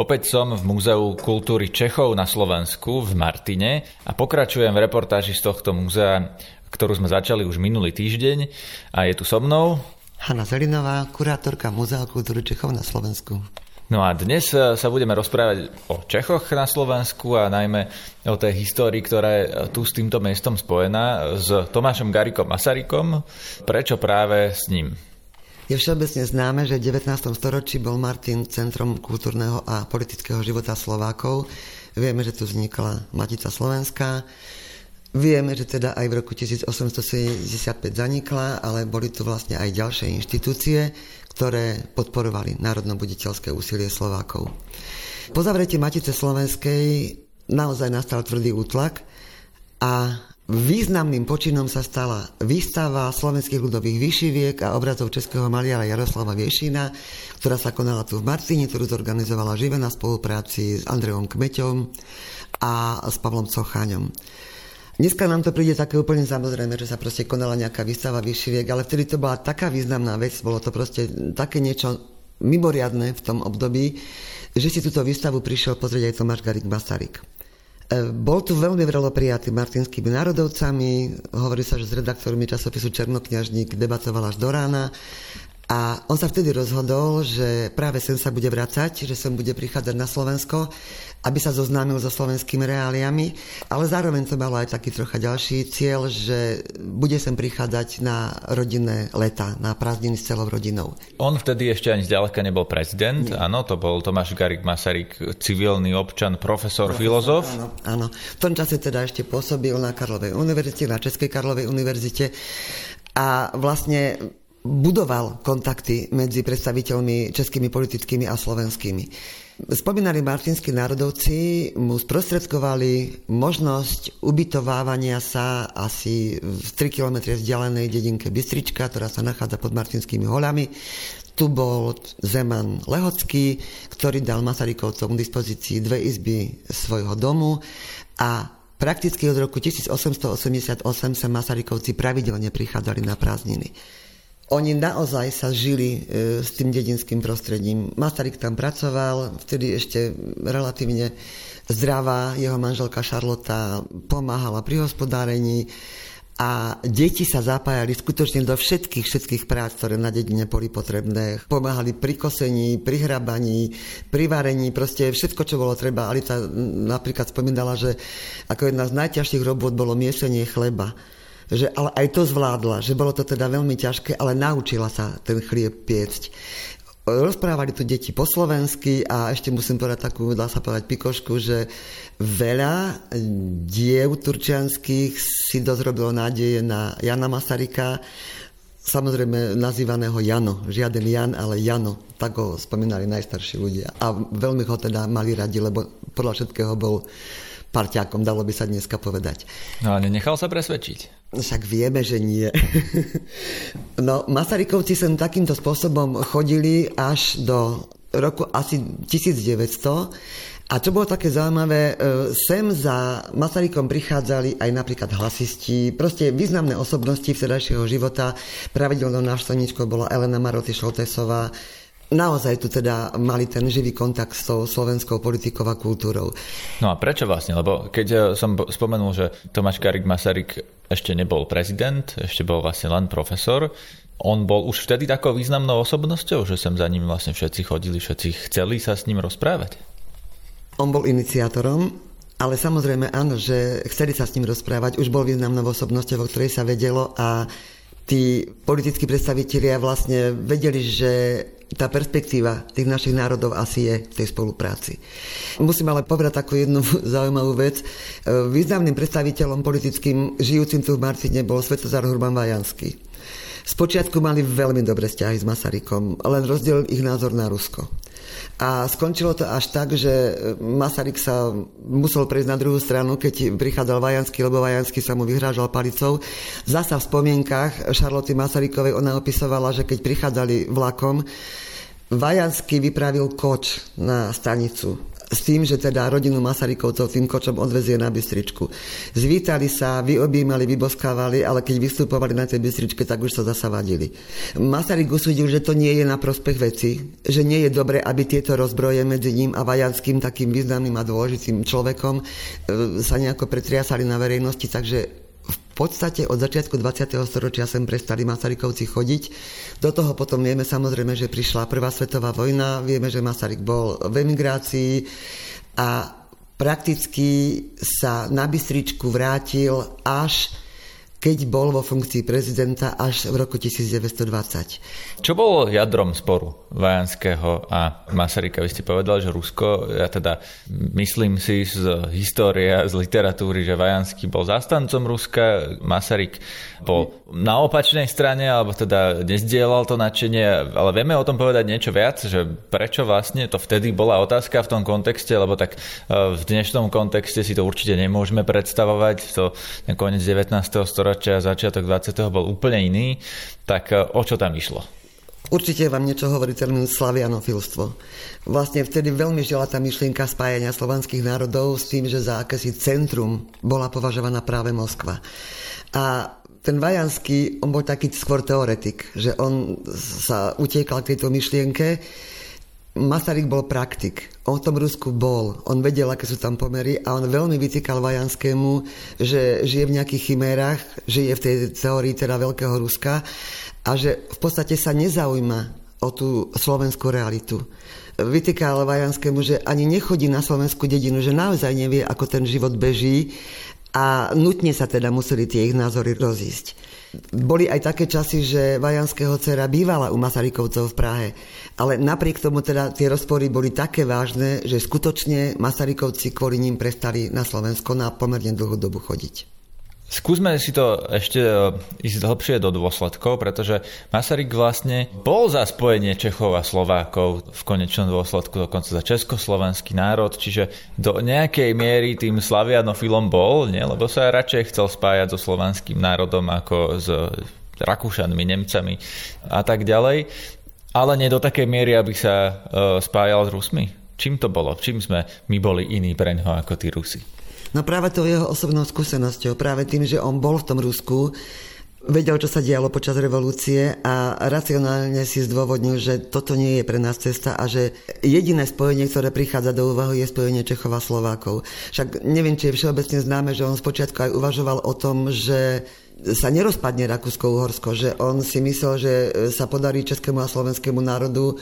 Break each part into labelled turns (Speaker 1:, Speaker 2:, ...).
Speaker 1: Opäť som v Múzeu kultúry Čechov na Slovensku v Martine a pokračujem v reportáži z tohto múzea, ktorú sme začali už minulý týždeň a je tu so mnou
Speaker 2: Hanna Zelinová, kurátorka Múzea kultúry Čechov na Slovensku.
Speaker 1: No a dnes sa budeme rozprávať o Čechoch na Slovensku a najmä o tej histórii, ktorá je tu s týmto mestom spojená s Tomášom Garikom Masarykom. Prečo práve s ním?
Speaker 2: Je všeobecne známe, že v 19. storočí bol Martin centrom kultúrneho a politického života Slovákov. Vieme, že tu vznikla Matica Slovenská. Vieme, že teda aj v roku 1875 zanikla, ale boli tu vlastne aj ďalšie inštitúcie, ktoré podporovali národno-buditeľské úsilie Slovákov. Po zavretí Matice Slovenskej naozaj nastal tvrdý útlak a Významným počinom sa stala výstava slovenských ľudových vyšiviek a obrazov českého maliara Jaroslava Viešina, ktorá sa konala tu v Martine, ktorú zorganizovala Žive na spolupráci s Andreom Kmeťom a s Pavlom Cocháňom. Dneska nám to príde také úplne samozrejme, že sa proste konala nejaká výstava vyšiviek, ale vtedy to bola taká významná vec, bolo to proste také niečo mimoriadne v tom období, že si túto výstavu prišiel pozrieť aj Tomáš Garik Masaryk. E, bol tu veľmi vrelo prijatý martinskými národovcami, hovorí sa, že s redaktormi časopisu Černokňažník debatoval až do rána a on sa vtedy rozhodol, že práve sem sa bude vracať, že sem bude prichádzať na Slovensko aby sa zoznámil so slovenskými reáliami, ale zároveň to malo aj taký trocha ďalší cieľ, že bude sem prichádzať na rodinné leta, na prázdniny s celou rodinou.
Speaker 1: On vtedy ešte ani zďaleka nebol prezident, Nie. áno, to bol Tomáš Garik Masaryk, civilný občan, profesor, profesor filozof.
Speaker 2: Áno, áno. V tom čase teda ešte pôsobil na Karlovej univerzite, na Českej Karlovej univerzite a vlastne budoval kontakty medzi predstaviteľmi českými politickými a slovenskými. Spomínali martinskí národovci mu sprostredkovali možnosť ubytovávania sa asi v 3 km vzdialenej dedinke Bystrička, ktorá sa nachádza pod Martinskými holami. Tu bol Zeman Lehocký, ktorý dal Masarykovcom k dispozícii dve izby svojho domu a prakticky od roku 1888 sa Masarykovci pravidelne prichádzali na prázdniny. Oni naozaj sa žili e, s tým dedinským prostredím. Masaryk tam pracoval, vtedy ešte relatívne zdravá, jeho manželka Šarlota pomáhala pri hospodárení a deti sa zapájali skutočne do všetkých, všetkých prác, ktoré na dedine boli potrebné. Pomáhali pri kosení, pri hrabaní, pri varení, proste všetko, čo bolo treba. Alita napríklad spomínala, že ako jedna z najťažších robot bolo miesenie chleba že ale aj to zvládla, že bolo to teda veľmi ťažké, ale naučila sa ten chlieb piecť. Rozprávali tu deti po slovensky a ešte musím povedať takú, dá sa povedať pikošku, že veľa diev turčianských si dozrobilo nádeje na Jana Masaryka, samozrejme nazývaného Jano. Žiaden Jan, ale Jano. Tak ho spomínali najstarší ľudia. A veľmi ho teda mali radi, lebo podľa všetkého bol parťákom, dalo by sa dneska povedať.
Speaker 1: No ale nechal sa presvedčiť.
Speaker 2: Však vieme, že nie. no, Masarykovci sem takýmto spôsobom chodili až do roku asi 1900 a čo bolo také zaujímavé, e, sem za Masarykom prichádzali aj napríklad hlasisti, proste významné osobnosti vtedajšieho života. Pravidelnou návštevníčkou bola Elena Maroty Šoltesová, naozaj tu teda mali ten živý kontakt s tou slovenskou politikou a kultúrou.
Speaker 1: No a prečo vlastne? Lebo keď eh, som spomenul, že Tomáš Karik Masaryk ešte nebol prezident, ešte bol vlastne len profesor, on bol už vtedy takou významnou osobnosťou, že sem za ním vlastne všetci chodili, všetci chceli sa s ním rozprávať?
Speaker 2: On bol iniciátorom, ale samozrejme áno, že chceli sa s ním rozprávať, už bol významnou osobnosťou, o ktorej sa vedelo a tí politickí predstavitelia vlastne vedeli, že tá perspektíva tých našich národov asi je v tej spolupráci. Musím ale povedať takú jednu zaujímavú vec. Významným predstaviteľom politickým žijúcim tu v Martine bol Svetozar Hurban Vajanský. Spočiatku mali veľmi dobré vzťahy s Masarykom, len rozdiel ich názor na Rusko. A skončilo to až tak, že Masaryk sa musel prejsť na druhú stranu, keď prichádzal Vajanský, lebo Vajanský sa mu vyhrážal palicou. Zasa v spomienkach Šarloty Masarykovej ona opisovala, že keď prichádzali vlakom, Vajanský vypravil koč na stanicu s tým, že teda rodinu Masarykovcov tým kočom odvezie na Bystričku. Zvítali sa, vyobímali, vyboskávali, ale keď vystupovali na tej Bystričke, tak už sa zasa vadili. Masaryk usúdil, že to nie je na prospech veci, že nie je dobre, aby tieto rozbroje medzi ním a Vajanským, takým významným a dôležitým človekom, e, sa nejako pretriasali na verejnosti, takže v podstate od začiatku 20. storočia sem prestali Masarykovci chodiť. Do toho potom vieme samozrejme, že prišla Prvá svetová vojna, vieme, že Masaryk bol v emigrácii a prakticky sa na Bystričku vrátil až keď bol vo funkcii prezidenta až v roku 1920.
Speaker 1: Čo bolo jadrom sporu Vajanského a Masaryka? Vy ste povedali, že Rusko, ja teda myslím si z histórie, z literatúry, že Vajanský bol zastancom Ruska, Masaryk bol na opačnej strane, alebo teda nezdielal to nadšenie, ale vieme o tom povedať niečo viac, že prečo vlastne to vtedy bola otázka v tom kontexte, lebo tak e, v dnešnom kontexte si to určite nemôžeme predstavovať, to ten koniec 19. storočia, začiatok 20. bol úplne iný, tak e, o čo tam išlo?
Speaker 2: Určite vám niečo hovorí termín slavianofilstvo. Vlastne vtedy veľmi žila tá myšlienka spájania slovanských národov s tým, že za akési centrum bola považovaná práve Moskva. A ten Vajanský, on bol taký skôr teoretik, že on sa utiekal k tejto myšlienke. Masaryk bol praktik. On v tom Rusku bol. On vedel, aké sú tam pomery a on veľmi vytýkal Vajanskému, že žije v nejakých chimérach, žije v tej teórii teda Veľkého Ruska a že v podstate sa nezaujíma o tú slovenskú realitu. Vytýkal Vajanskému, že ani nechodí na slovenskú dedinu, že naozaj nevie, ako ten život beží a nutne sa teda museli tie ich názory rozísť. Boli aj také časy, že Vajanského dcera bývala u Masarykovcov v Prahe, ale napriek tomu teda tie rozpory boli také vážne, že skutočne Masarykovci kvôli ním prestali na Slovensko na pomerne dlhú dobu chodiť.
Speaker 1: Skúsme si to ešte e, ísť hlbšie do dôsledkov, pretože Masaryk vlastne bol za spojenie Čechov a Slovákov v konečnom dôsledku dokonca za československý národ, čiže do nejakej miery tým slavianofilom bol, nie? lebo sa radšej chcel spájať so slovanským národom ako s Rakúšanmi, Nemcami a tak ďalej, ale nie do takej miery, aby sa e, spájal s Rusmi. Čím to bolo? Čím sme my boli iní pre ako tí Rusi?
Speaker 2: No práve to jeho osobnou skúsenosťou, práve tým, že on bol v tom Rusku, vedel, čo sa dialo počas revolúcie a racionálne si zdôvodnil, že toto nie je pre nás cesta a že jediné spojenie, ktoré prichádza do úvahu, je spojenie Čechov a Slovákov. Však neviem, či je všeobecne známe, že on spočiatku aj uvažoval o tom, že sa nerozpadne Rakúsko-Uhorsko, že on si myslel, že sa podarí českému a slovenskému národu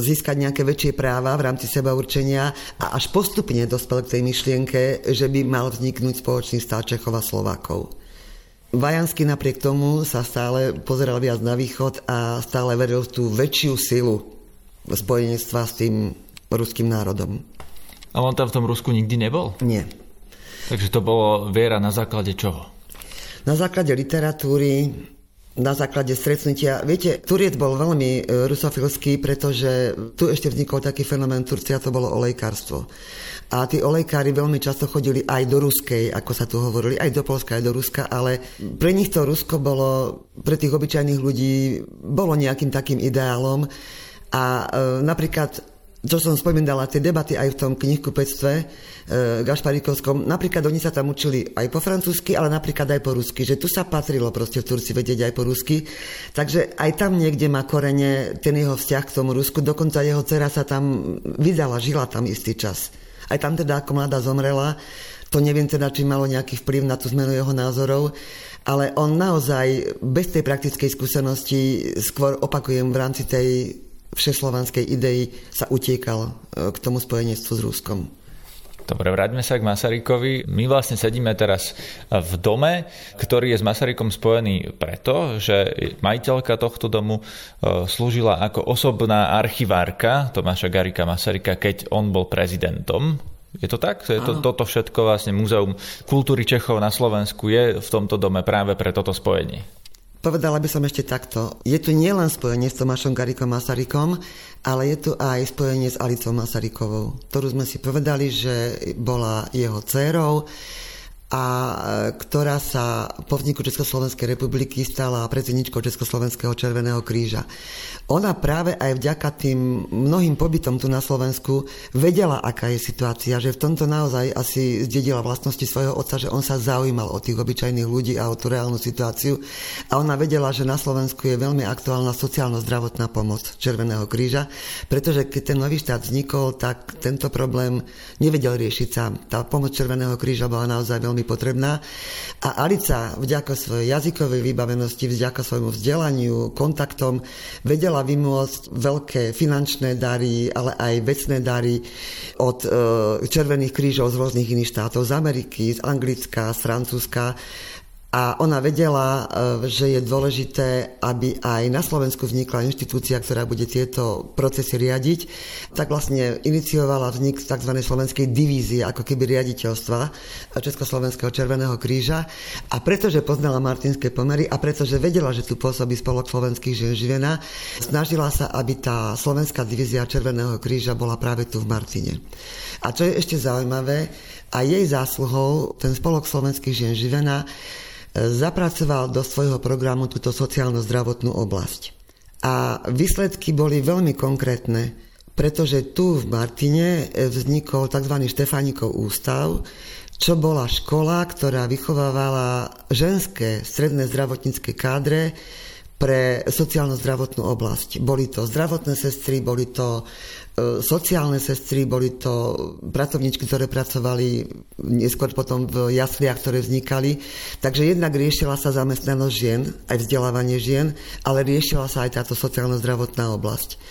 Speaker 2: získať nejaké väčšie práva v rámci seba určenia a až postupne dospel k tej myšlienke, že by mal vzniknúť spoločný stát Čechov a Slovákov. Vajanský napriek tomu sa stále pozeral viac na východ a stále veril v tú väčšiu silu spojenectva s tým ruským národom.
Speaker 1: A on tam v tom Rusku nikdy nebol?
Speaker 2: Nie.
Speaker 1: Takže to bolo viera na základe čoho?
Speaker 2: Na základe literatúry, na základe stretnutia. Viete, Turiec bol veľmi e, rusofilský, pretože tu ešte vznikol taký fenomén Turcia, to bolo olejkárstvo. A tí olejkári veľmi často chodili aj do Ruskej, ako sa tu hovorili, aj do Polska, aj do Ruska, ale pre nich to Rusko bolo, pre tých obyčajných ľudí, bolo nejakým takým ideálom. A e, napríklad čo som spomínala, tie debaty aj v tom knihkupectve e, Gašparikovskom, napríklad oni sa tam učili aj po francúzsky, ale napríklad aj po rusky, že tu sa patrilo proste v Turci vedieť aj po rusky, takže aj tam niekde má korene ten jeho vzťah k tomu Rusku, dokonca jeho dcera sa tam vydala, žila tam istý čas. Aj tam teda ako mladá zomrela, to neviem teda, či malo nejaký vplyv na tú zmenu jeho názorov, ale on naozaj bez tej praktickej skúsenosti, skôr opakujem v rámci tej všeslovanskej idei sa utiekal e, k tomu spojenectvu s Ruskom.
Speaker 1: Dobre, vráťme sa k Masarykovi. My vlastne sedíme teraz v dome, ktorý je s Masarykom spojený preto, že majiteľka tohto domu e, slúžila ako osobná archivárka Tomáša Garika Masaryka, keď on bol prezidentom. Je to tak? Je to, toto všetko vlastne Múzeum kultúry Čechov na Slovensku je v tomto dome práve pre toto spojenie.
Speaker 2: Povedala by som ešte takto. Je tu nielen spojenie s Tomášom Garikom Masarykom, ale je tu aj spojenie s Alicou Masarykovou, ktorú sme si povedali, že bola jeho dcérou a ktorá sa po vzniku Československej republiky stala predsedničkou Československého Červeného kríža. Ona práve aj vďaka tým mnohým pobytom tu na Slovensku vedela, aká je situácia, že v tomto naozaj asi zdedila vlastnosti svojho otca, že on sa zaujímal o tých obyčajných ľudí a o tú reálnu situáciu a ona vedela, že na Slovensku je veľmi aktuálna sociálno-zdravotná pomoc Červeného kríža, pretože keď ten nový štát vznikol, tak tento problém nevedel riešiť sám. Tá pomoc Červeného kríža bola naozaj veľmi potrebná. A Alica vďaka svojej jazykovej vybavenosti, vďaka svojmu vzdelaniu, kontaktom vedela vymôcť veľké finančné dary, ale aj vecné dary od e, červených krížov z rôznych iných štátov, z Ameriky, z Anglicka, z Francúzska a ona vedela, e, že je dôležité, aby aj na Slovensku vznikla inštitúcia, ktorá bude tieto procesy riadiť. Tak vlastne iniciovala vznik tzv. slovenskej divízie, ako keby riaditeľstva Československého Červeného kríža. A pretože poznala martinské pomery a pretože vedela, že tu pôsobí spolok slovenských žien živena, snažila sa, aby tá slovenská divízia Červeného kríža bola práve tu v Martine. A čo je ešte zaujímavé, a jej zásluhou ten spolok slovenských žien živena zapracoval do svojho programu túto sociálno-zdravotnú oblasť. A výsledky boli veľmi konkrétne, pretože tu v Martine vznikol tzv. Štefánikov ústav, čo bola škola, ktorá vychovávala ženské stredné zdravotnícke kádre pre sociálno-zdravotnú oblasť. Boli to zdravotné sestry, boli to E, sociálne sestry, boli to pracovníčky, ktoré pracovali neskôr potom v jasliach, ktoré vznikali. Takže jednak riešila sa zamestnanosť žien, aj vzdelávanie žien, ale riešila sa aj táto sociálno-zdravotná oblasť.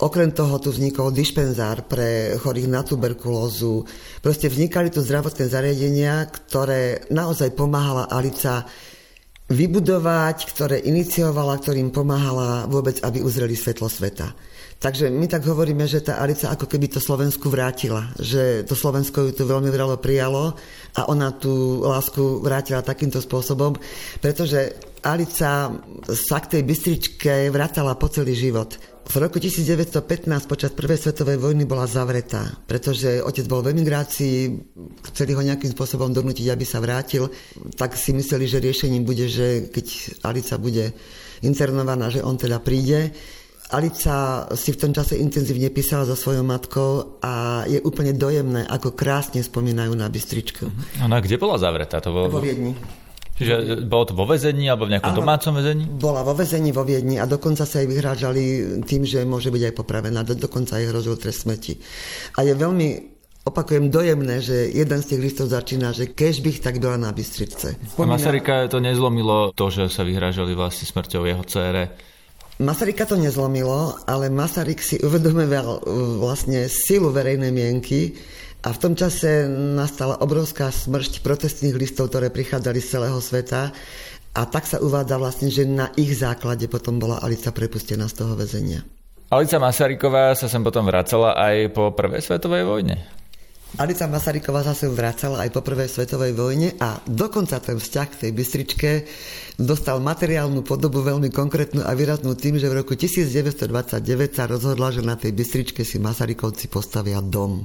Speaker 2: Okrem toho tu vznikol dispenzár pre chorých na tuberkulózu. Proste vznikali tu zdravotné zariadenia, ktoré naozaj pomáhala Alica vybudovať, ktoré iniciovala, ktorým pomáhala vôbec, aby uzreli svetlo sveta. Takže my tak hovoríme, že tá Alica ako keby to Slovensku vrátila, že to Slovensko ju tu veľmi veľa prijalo a ona tú lásku vrátila takýmto spôsobom, pretože Alica sa k tej bystričke vrátala po celý život. V roku 1915 počas Prvej svetovej vojny bola zavretá, pretože otec bol v emigrácii, chceli ho nejakým spôsobom donútiť, aby sa vrátil, tak si mysleli, že riešením bude, že keď Alica bude internovaná, že on teda príde. Alica si v tom čase intenzívne písala so svojou matkou a je úplne dojemné, ako krásne spomínajú na Bystričku.
Speaker 1: Ona kde bola zavretá? To bolo...
Speaker 2: Vo Viedni.
Speaker 1: Čiže bolo to vo vezení alebo v nejakom Áno, domácom vezení?
Speaker 2: Bola vo vezení vo Viedni a dokonca sa jej vyhrážali tým, že môže byť aj popravená. Dokonca jej hrozil trest smrti. A je veľmi Opakujem dojemné, že jeden z tých listov začína, že kež bych tak byla na Bystričce.
Speaker 1: Spomína... A Masaryka to nezlomilo to, že sa vyhrážali vlastne smrťou jeho cére
Speaker 2: Masaryka to nezlomilo, ale Masaryk si uvedomoval uh, vlastne silu verejnej mienky a v tom čase nastala obrovská smršť protestných listov, ktoré prichádzali z celého sveta a tak sa uvádza vlastne, že na ich základe potom bola Alica prepustená z toho väzenia.
Speaker 1: Alica Masaryková sa sem potom vracala aj po prvej svetovej vojne.
Speaker 2: Alica Masaryková zase vracala aj po prvej svetovej vojne a dokonca ten vzťah k tej Bystričke dostal materiálnu podobu veľmi konkrétnu a výraznú tým, že v roku 1929 sa rozhodla, že na tej Bystričke si Masarykovci postavia dom.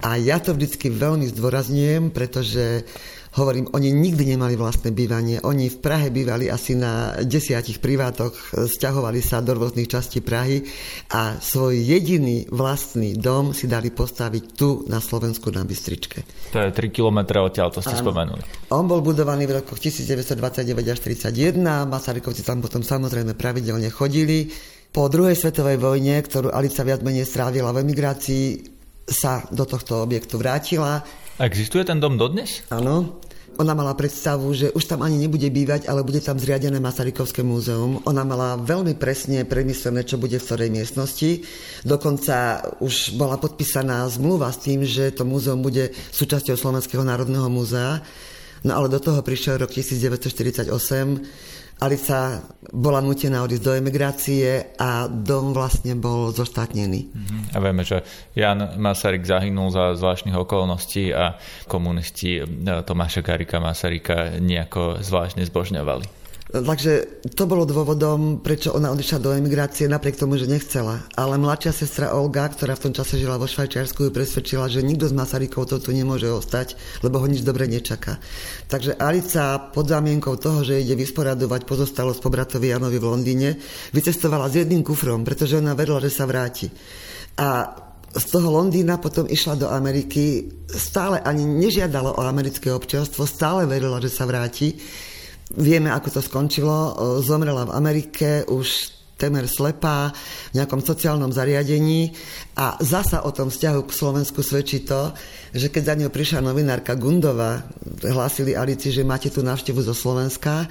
Speaker 2: A ja to vždycky veľmi zdôrazňujem, pretože Hovorím, oni nikdy nemali vlastné bývanie. Oni v Prahe bývali asi na desiatich privátoch, sťahovali sa do rôznych častí Prahy a svoj jediný vlastný dom si dali postaviť tu na Slovensku na Bystričke.
Speaker 1: To je 3 km odtiaľ, to ste Áno. spomenuli.
Speaker 2: On bol budovaný v rokoch 1929 až 1931, Masarykovci tam potom samozrejme pravidelne chodili. Po druhej svetovej vojne, ktorú Alica viac menej strávila v emigrácii, sa do tohto objektu vrátila
Speaker 1: Existuje ten dom dodnes?
Speaker 2: Áno. Ona mala predstavu, že už tam ani nebude bývať, ale bude tam zriadené Masarykovské múzeum. Ona mala veľmi presne premyslené, čo bude v ktorej miestnosti. Dokonca už bola podpísaná zmluva s tým, že to múzeum bude súčasťou Slovenského národného múzea. No ale do toho prišiel rok 1948 Alica bola nutená odísť do emigrácie a dom vlastne bol zoštátnený.
Speaker 1: A vieme, že Jan Masaryk zahynul za zvláštnych okolností a komunisti e, Tomáša Garika Masaryka nejako zvláštne zbožňovali.
Speaker 2: Takže to bolo dôvodom, prečo ona odišla do emigrácie, napriek tomu, že nechcela. Ale mladšia sestra Olga, ktorá v tom čase žila vo Švajčiarsku, ju presvedčila, že nikto z Masarykov to tu nemôže ostať, lebo ho nič dobre nečaká. Takže Alica pod zámienkou toho, že ide vysporadovať pozostalosť po bratovi Janovi v Londýne, vycestovala s jedným kufrom, pretože ona verila, že sa vráti. A z toho Londýna potom išla do Ameriky, stále ani nežiadala o americké občianstvo, stále verila, že sa vráti Vieme, ako to skončilo. E, zomrela v Amerike už temer slepá v nejakom sociálnom zariadení a zasa o tom vzťahu k Slovensku svedčí to, že keď za ňou prišla novinárka Gundova, hlásili Alici, že máte tu návštevu zo Slovenska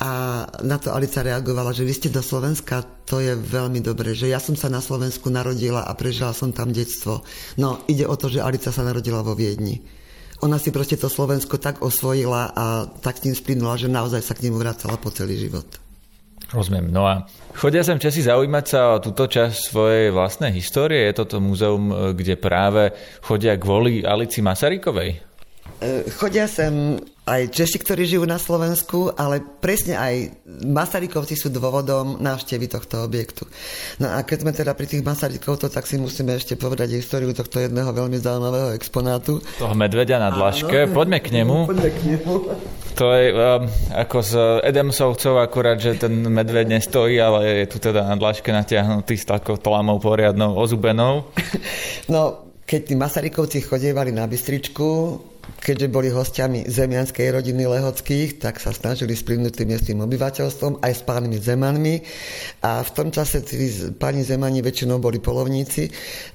Speaker 2: a na to Alica reagovala, že vy ste do Slovenska, to je veľmi dobré, že ja som sa na Slovensku narodila a prežila som tam detstvo. No, ide o to, že Alica sa narodila vo Viedni ona si proste to Slovensko tak osvojila a tak s tým splynula, že naozaj sa k nemu vracala po celý život.
Speaker 1: Rozumiem. No a chodia sem Česi zaujímať sa o túto časť svojej vlastnej histórie? Je toto múzeum, kde práve chodia kvôli Alici Masarykovej?
Speaker 2: E, chodia sem aj Češi, ktorí žijú na Slovensku, ale presne aj Masarykovci sú dôvodom návštevy tohto objektu. No a keď sme teda pri tých Masarykovcov, tak si musíme ešte povedať históriu tohto jedného veľmi zaujímavého exponátu.
Speaker 1: Toho medvedia na dlažke. Poďme k nemu.
Speaker 2: Poďme k nemu.
Speaker 1: To je um, ako z Edemsovcov, akurát, že ten medveď nestojí, ale je tu teda na dlažke natiahnutý s takou tlamou poriadnou, ozubenou.
Speaker 2: No, keď tí Masarykovci chodievali na Bystričku, keďže boli hostiami zemianskej rodiny Lehockých, tak sa snažili splynúť tým miestnym obyvateľstvom aj s pánmi Zemanmi. A v tom čase tí páni Zemani väčšinou boli polovníci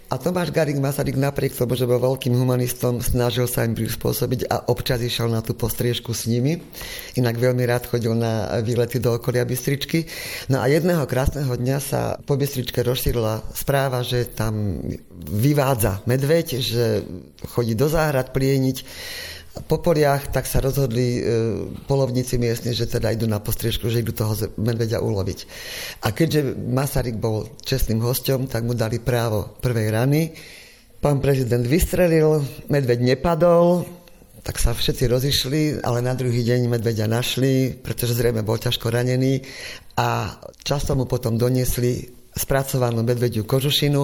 Speaker 2: a Tomáš Garik Masaryk napriek tomu, že bol veľkým humanistom, snažil sa im prispôsobiť a občas išiel na tú postriežku s nimi. Inak veľmi rád chodil na výlety do okolia Bystričky. No a jedného krásneho dňa sa po Bystričke rozšírila správa, že tam vyvádza medveď, že chodí do záhrad plieniť po poliach, tak sa rozhodli e, polovníci miestni, že teda idú na postriežku, že idú toho medveďa uloviť. A keďže Masaryk bol čestným hostom, tak mu dali právo prvej rany. Pán prezident vystrelil, medveď nepadol, tak sa všetci rozišli, ale na druhý deň medveďa našli, pretože zrejme bol ťažko ranený a často mu potom doniesli spracovanú medvediu kožušinu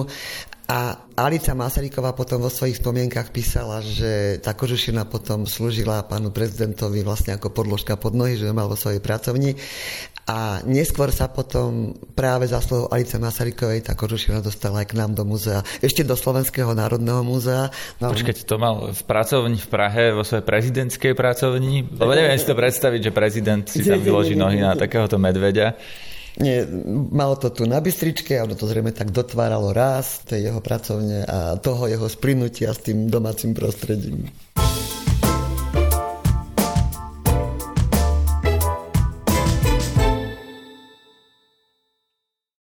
Speaker 2: a Alica Masaryková potom vo svojich spomienkach písala, že tá kožušina potom slúžila pánu prezidentovi vlastne ako podložka pod nohy, že mal vo svojej pracovni. A neskôr sa potom práve za slovo Alice Masarykovej tá kožušina dostala aj k nám do múzea. Ešte do Slovenského národného múzea.
Speaker 1: No, Počkať, to mal v pracovni v Prahe, vo svojej prezidentskej pracovni? Lebo neviem si to predstaviť, že prezident si tam vyloží nohy na takéhoto medveďa.
Speaker 2: Nie, malo to tu na Bystričke a ono to zrejme tak dotváralo raz tej jeho pracovne a toho jeho splinutia s tým domácim prostredím.